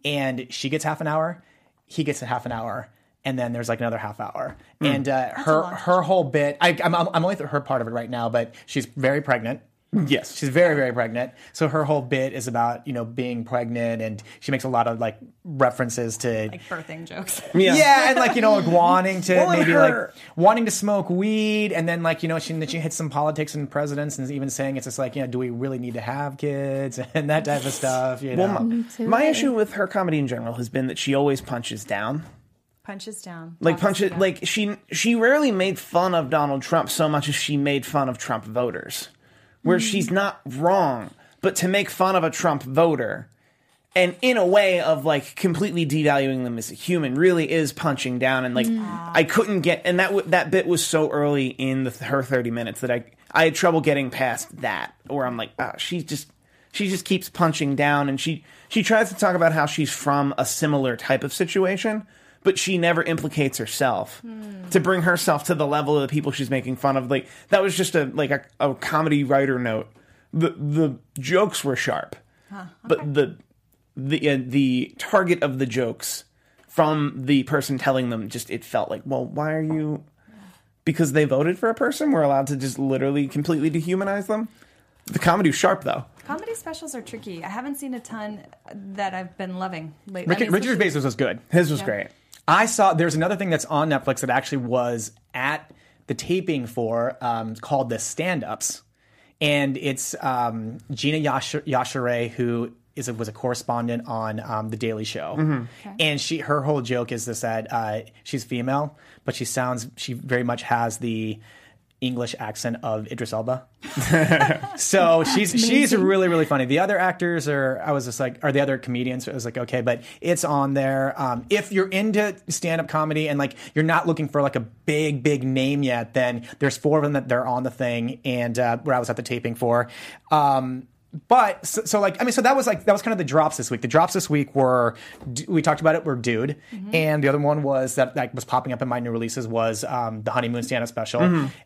and she gets half an hour, he gets a half an hour. And then there's like another half hour, and uh, her her whole bit. I, I'm I'm only through her part of it right now, but she's very pregnant. Yes. She's very, very pregnant. So her whole bit is about, you know, being pregnant and she makes a lot of like references to like birthing jokes. yeah. and like, you know, like wanting to Well, maybe her- like wanting to smoke weed and then like, you know, she then she hits some politics and presidents and even saying it's just like, you know, do we really need to have kids and that type of stuff, you know. Well, my, my issue with her comedy in general has been that she always punches down. Punches down. Like punches down. like she she rarely made fun of Donald Trump so much as she made fun of Trump voters. Where she's not wrong, but to make fun of a Trump voter. And in a way of like completely devaluing them as a human really is punching down and like I couldn't get and that w- that bit was so early in the, her 30 minutes that I I had trouble getting past that or I'm like ah, she just she just keeps punching down. And she she tries to talk about how she's from a similar type of situation but she never implicates herself to bring herself to the level of the people she's making fun of like that was just a like a, a comedy writer note the the jokes were sharp but the the uh, the target of the jokes from the person telling them just it felt like well why are you because they voted for a person we're allowed to just literally completely dehumanize them the comedy was sharp though comedy specials are tricky. I haven't seen a ton that I've been loving lately. Ricky, I mean, Ricky especially- was good. his was Yeah. great I saw there's another thing that's on Netflix that actually was at the taping for um, called the Stand Ups, and it's um, Gina Yash- Yashere who is a, was a correspondent on um, the Daily Show, and she her whole joke is this that uh, she's female, but she sounds she very much has the English accent of Idris Elba. so she's she's really really funny. The other actors are I was just like are the other comedians. I was like okay, but it's on there. Um, if you're into stand up comedy and like you're not looking for like a big big name yet, then there's four of them that they're on the thing and uh, where I was at the taping for. Um, but so, so like I mean so that was like that was kind of the drops this week. The drops this week were we talked about it were Dude, and the other one was that that was popping up in my new releases was um, the honeymoon stand up special.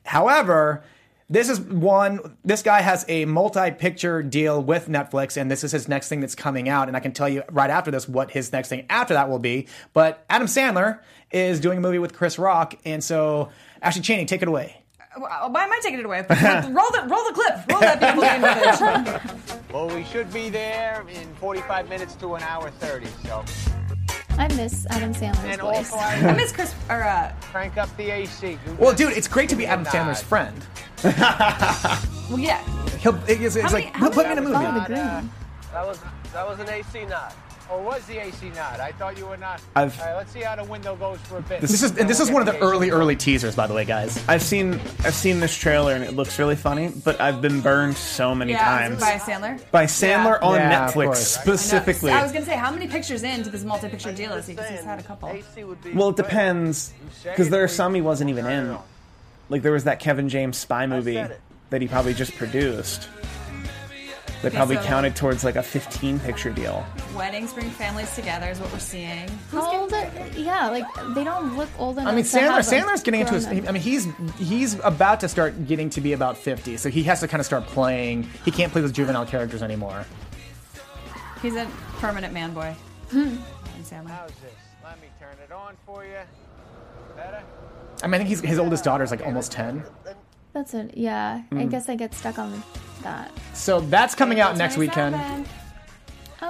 However. This is one. This guy has a multi-picture deal with Netflix, and this is his next thing that's coming out. And I can tell you right after this what his next thing after that will be. But Adam Sandler is doing a movie with Chris Rock, and so Ashley Chaney, take it away. Why why am I taking it away? roll the roll the clip. Roll that beautiful footage. Well, we should be there in 45 minutes to an hour 30. So, I miss Adam Sandler's and voice. also I I miss Chris or uh, crank up the AC. Well, dude, it's great to be Adam Sandler's friend. well yeah. He'll it's, it's How like many- he'll how put me in a movie. Not, uh, that was that was an AC knot. Or was the AC not? I thought you were not. I've- All right, let's see how the window goes for a bit. This is and this is one of the early early teasers, by the way, guys. I've seen I've seen this trailer and it looks really funny, but I've been burned so many Yeah, times by Sandler. by Sandler Yeah. on Yeah, of Netflix course. I specifically. I was gonna say, how many pictures into this multi-picture deal is he? Because he's had a couple. AC would be Well, it great. depends because there are some he wasn't even No, no, in. Like there was that Kevin James spy movie that he probably just produced. That probably so- counted towards like a 15 picture deal. Weddings bring families together is what we're seeing. How old are, yeah, like they don't look old enough. I mean, to Sandler. have, like, Sandler's getting into his. grown. I mean, he's he's about to start getting to be about fifty, so he has to kind of start playing. He can't play those juvenile characters anymore. He's a permanent man boy. Adam Sandler. How's this? Let me turn it on for you. Better? I mean, I think he's, his oldest daughter is like almost ten. That's it. Yeah, I Mm. guess I get stuck on that. So that's coming out next weekend.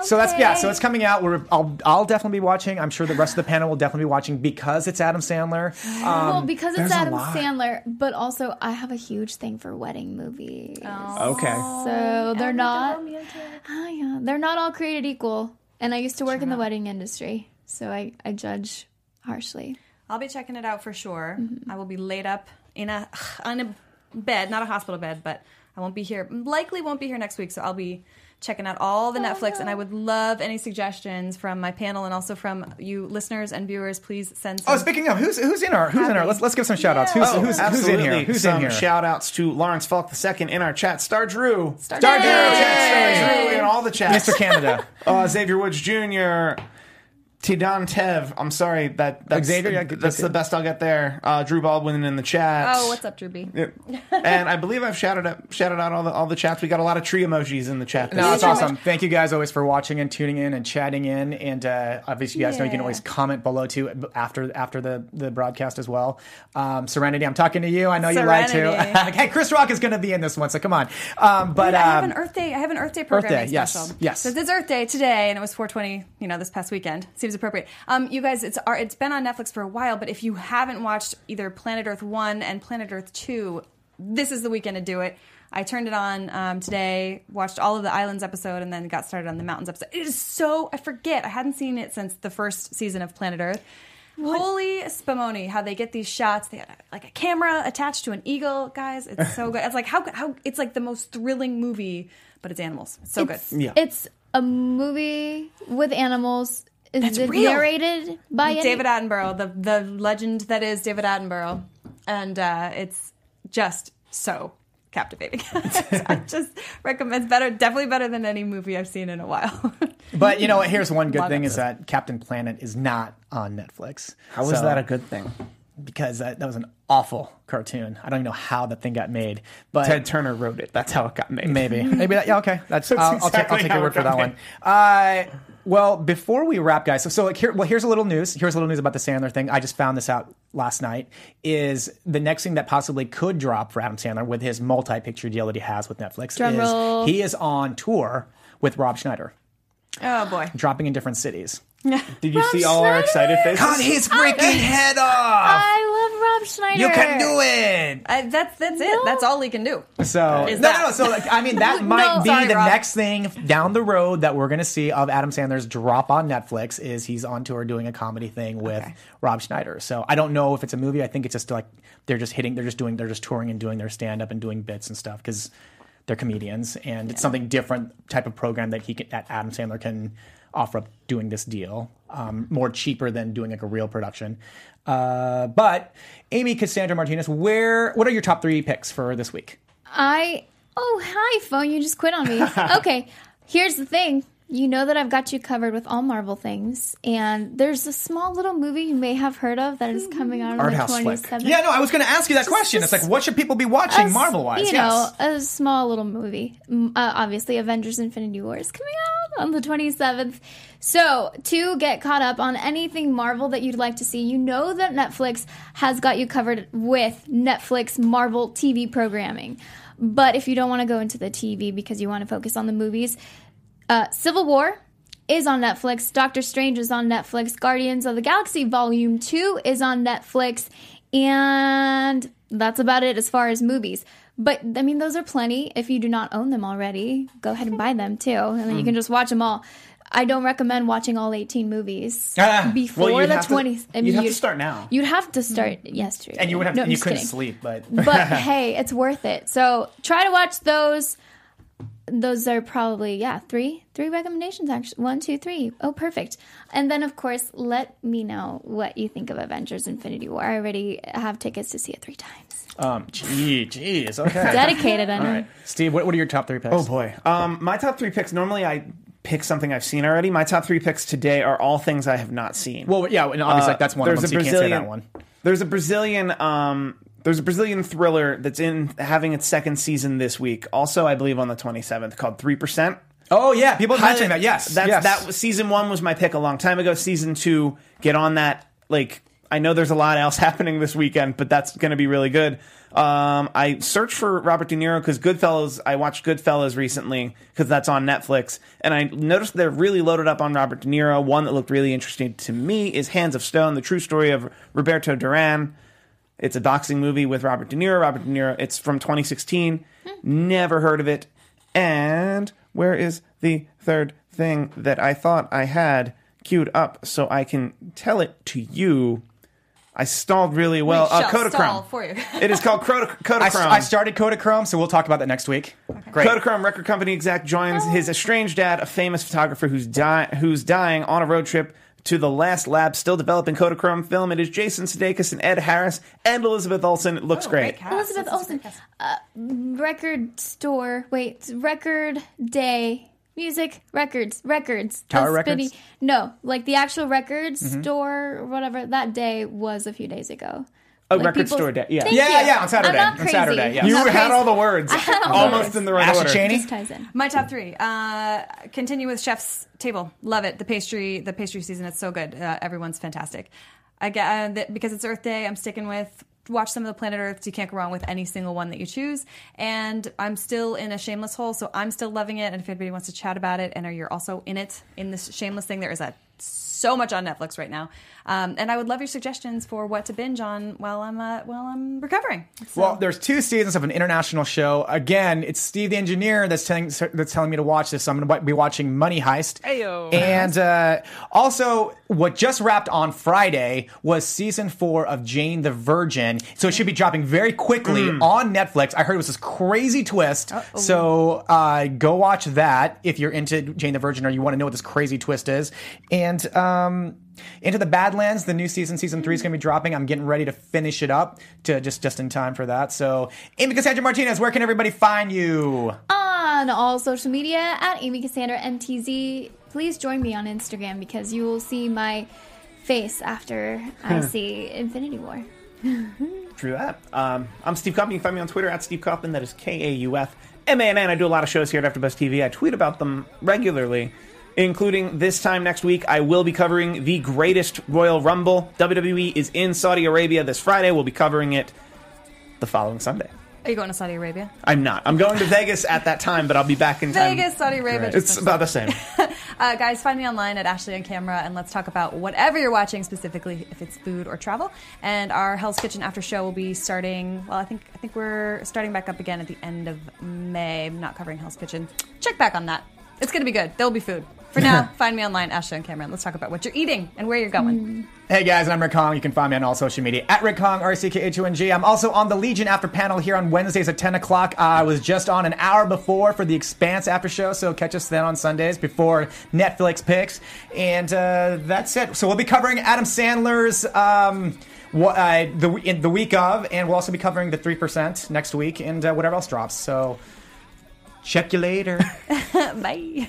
So that's yeah. So it's coming out. We're I'll I'll definitely be watching. I'm sure the rest of the panel will definitely be watching because it's Adam Sandler. Um, well, because it's Adam. Sandler, but also I have a huge thing for wedding movies. Okay. So they're not. Ah, yeah, they're not all created equal. And I used to work in the wedding industry, so I, I judge harshly. I'll be checking it out for sure. Mm-hmm. I will be laid up in a on a bed, not a hospital bed, but I won't be here. Likely won't be here next week, so I'll be checking out all Oh, the Netflix. And I would love any suggestions from my panel and also from you listeners and viewers. Please send. Some Oh, speaking of who's who's in our who's in our let's let's give some shout outs. Who's, Oh, who's, who's in here? Who's Some in here? shout outs to Lawrence Falk II in our chat. Star Drew. Star Drew. Drew. Star Drew in all the chats. Mr. Canada. Uh, Xavier Woods Jr. Tidan Tev. I'm sorry that that's, Xavier, yeah, that's the best I'll get there. Uh, Drew Baldwin in the chat. Oh, what's up, Drew B? Yep. and I believe I've shouted out shouted out all the all the chats. We got a lot of tree emojis in the chat. No, it's so awesome. Thank you guys always for watching and tuning in and chatting in. And uh, obviously, you guys know you can always comment below too after after the, the broadcast as well. Um, Serenity, I'm talking to you. I know you like to. Serenity. hey, Chris Rock is going to be in this one, so come on. Um, but I have um, an Earth Day. I have an Earth Day programming Day, yes, special. yes. So it's Earth Day today, and it was 420. You know, this past weekend seems appropriate. Um, you guys, it's it's been on Netflix for a while, but if you haven't watched either Planet Earth One and Planet Earth Two, this is the weekend to do it. I turned it on um, today, watched all of the Islands episode, and then got started on the Mountains episode. It is so I forget. I hadn't seen it since the first season of Planet Earth. Holy spumoni! How they get these shots? They got like a camera attached to an eagle, guys. It's so good. It's like how how it's like the most thrilling movie, but it's animals. It's so It's, good. Yeah. it's a movie with animals. Is That's it real. narrated by any- David Attenborough, the the legend that is David Attenborough, and uh, it's just so captivating. I just recommend. It's better, definitely better than any movie I've seen in a while. but you know, what? here's one good thing: is that Captain Planet is not on Netflix. How is So- that a good thing? Because that, that was an awful cartoon. I don't even know how that thing got made. But Ted Turner wrote it. That's how it got made. Maybe. Maybe that, yeah, okay. That's, That's I'll, I'll take, I'll take your word for got that one. Uh, well, before we wrap, guys, so, so like here, well, here's a little news. Here's a little news about the Sandler thing. I just found this out last night. Is the next thing that possibly could drop for Adam Sandler with his multi-picture deal that he has with Netflix Drum is roll. he is on tour with Rob Schneider, oh boy! dropping in different cities. Did you Rob see all our Schneider? excited faces? Cut his freaking head off! I love Rob Schneider. You can do it. I, that's that's No. it. That's all he can do. So Is no, that- no, no. So like, I mean, that might No. be Sorry, the Rob. next thing down the road that we're going to see of Adam Sandler's drop on Netflix. Is he's on tour doing a comedy thing with Okay. Rob Schneider. So I don't know if it's a movie. I think it's just like they're just hitting. They're just doing. They're just touring and doing their stand up and doing bits and stuff because they're comedians and it's something different type of program that he can, that Adam Sandler can offer up doing this deal um, more cheaper than doing like a real production. Uh, but Amy Cassandra Martinez, where what are your top three picks for this week? I oh hi phone, you just quit on me. okay, here's the thing. You know that I've got you covered with all Marvel things, and there's a small little movie you may have heard of that is coming out on Art the house flick. 27th. Yeah, no, I was going to ask you that question. It's like, what should people be watching Marvel wise? You Yes. know, a small little movie. Uh, obviously, Avengers Infinity War is coming out on the 27th. So, to get caught up on anything Marvel that you'd like to see, you know that Netflix has got you covered with Netflix Marvel TV programming. But if you don't want to go into the TV because you want to focus on the movies, uh, Civil War is on Netflix. Doctor Strange is on Netflix. Guardians of the Galaxy Volume 2 is on Netflix. And that's about it as far as movies. But I mean, those are plenty. If you do not own them already, go ahead and buy them too, and then you Mm. can just watch them all. I don't recommend watching all 18 movies Ah. before Well, the have to- 20. I mean, you'd have to start now. You'd have to start yesterday. and you would have No, and I'm you couldn't kidding. sleep, but But hey, it's worth it. So try to watch those. Those are probably yeah three three recommendations actually one two three oh perfect and then of course let me know what you think of Avengers Infinity War I already have tickets to see it three times um, gee, geez, okay. dedicated I know All right, Steve, what, what are your top three picks? Oh boy. Um, my top three picks. Normally, I pick something I've seen already. My top three picks today are all things I have not seen. Well, yeah, and obviously Uh, like, that's one of them. there's So a you can't say Brazilian- that one. There's a Brazilian. Um, there's a Brazilian thriller that's in having its second season this week. Also, I believe on the 27th, called Three Percent. Oh yeah, people have mentioned that. Yes, that's yes. that was season one was my pick a long time ago. Season two, get on that. Like I know there's a lot else happening this weekend, but that's going to be really good. Um, I searched for Robert De Niro because Goodfellas. I watched Goodfellas recently because that's on Netflix, and I noticed they're really loaded up on Robert De Niro. One that looked really interesting to me is Hands of Stone: The True Story of Roberto Duran. It's a boxing movie with Robert De Niro. Robert De Niro. It's from 2016. Never heard of it. And where is the third thing that I thought I had queued up so I can tell it to you? I stalled really well. We uh, shall Kodachrome. stall for you. it is called Koda- I, Kodachrome. I started Kodachrome, so we'll talk about that next week. Great. Kodachrome record company exec joins his estranged dad, a famous photographer who's, di- who's dying on a road trip to the last lab still developing Kodachrome film. It is Jason Sudeikis and Ed Harris and Elizabeth Olsen. It looks great. Elizabeth Olsen uh, record store wait record day music records records Tower spinny- Records? no like the actual record Mhm. store or whatever that day was a few days ago A Like, record store day. Yeah. Thank Yeah, you. yeah, on Saturday. I'm not On. Saturday, yeah. I'm You had crazy. all the words. I had all Almost words. in the right Ashley order. Cheney? Just ties in. My top three. Uh, continue with Chef's Table. Love it. The pastry, the pastry season. It's so good. Uh, everyone's fantastic. I get uh, that because it's Earth Day. I'm sticking with watch some of the Planet Earths. You can't go wrong with any single one that you choose. And I'm still in a shameless hole, so I'm still loving it. And if anybody wants to chat about it, and are you're also in it in this shameless thing, there is a so much on Netflix right now. Um, and I would love your suggestions for what to binge on while I'm uh, while I'm recovering. So- Well, there's two seasons of an international show. Again, it's Steve the engineer that's telling that's telling me to watch this. So I'm going to be watching Money Heist. Ayo. And uh, also, what just wrapped on Friday was season four of Jane the Virgin. So it should be dropping very quickly on Netflix. I heard it was this crazy twist. So uh, go watch that if you're into Jane the Virgin or you want to know what this crazy twist is. And um, into the Badlands, the new season, season three is going to be dropping. I'm getting ready to finish it up to just just in time for that. So, Amy Cassandra Martinez, where can everybody find you? on all social media at Amy Cassandra MTZ. Please join me on Instagram because you will see my face after I see Infinity War. True that. Um, I'm Steve Kaufman. You can find me on Twitter at Steve Kaufman. That is K A U F M A N N. I do a lot of shows here at AfterBuzz TV. I tweet about them regularly, including this time next week. I will be covering the greatest Royal Rumble. WWE is in Saudi Arabia this Friday. We'll be covering it the following Sunday. are you going to Saudi Arabia? I'm not. I'm going to Vegas at that time, but I'll be back in time. Vegas, Saudi Arabia. just It's about the same. Uh, guys, find me online at Ashley on Camera, and let's talk about whatever you're watching, specifically if it's food or travel. And our Hell's Kitchen after show will be starting. Well, I think I think we're starting back up again at the end of May. I'm not covering Hell's Kitchen. Check back on that. It's going to be good. There'll be food. For now, find me online, Ashley on Camera. let's talk about what you're eating and where you're going. Hey guys, I'm Rick Hong. You can find me on all social media at Rick Hong, R C K H O N G. I'm also on the Legion After Panel here on Wednesdays at 10 o'clock. Uh, I was just on an hour before for the Expanse After Show, so catch us then on Sundays before Netflix picks. And uh, that's it. So we'll be covering Adam Sandler's. Um, wha- uh, the in the week of, and we'll also be covering the three percent next week, and uh, whatever else drops. So, check you later. Bye.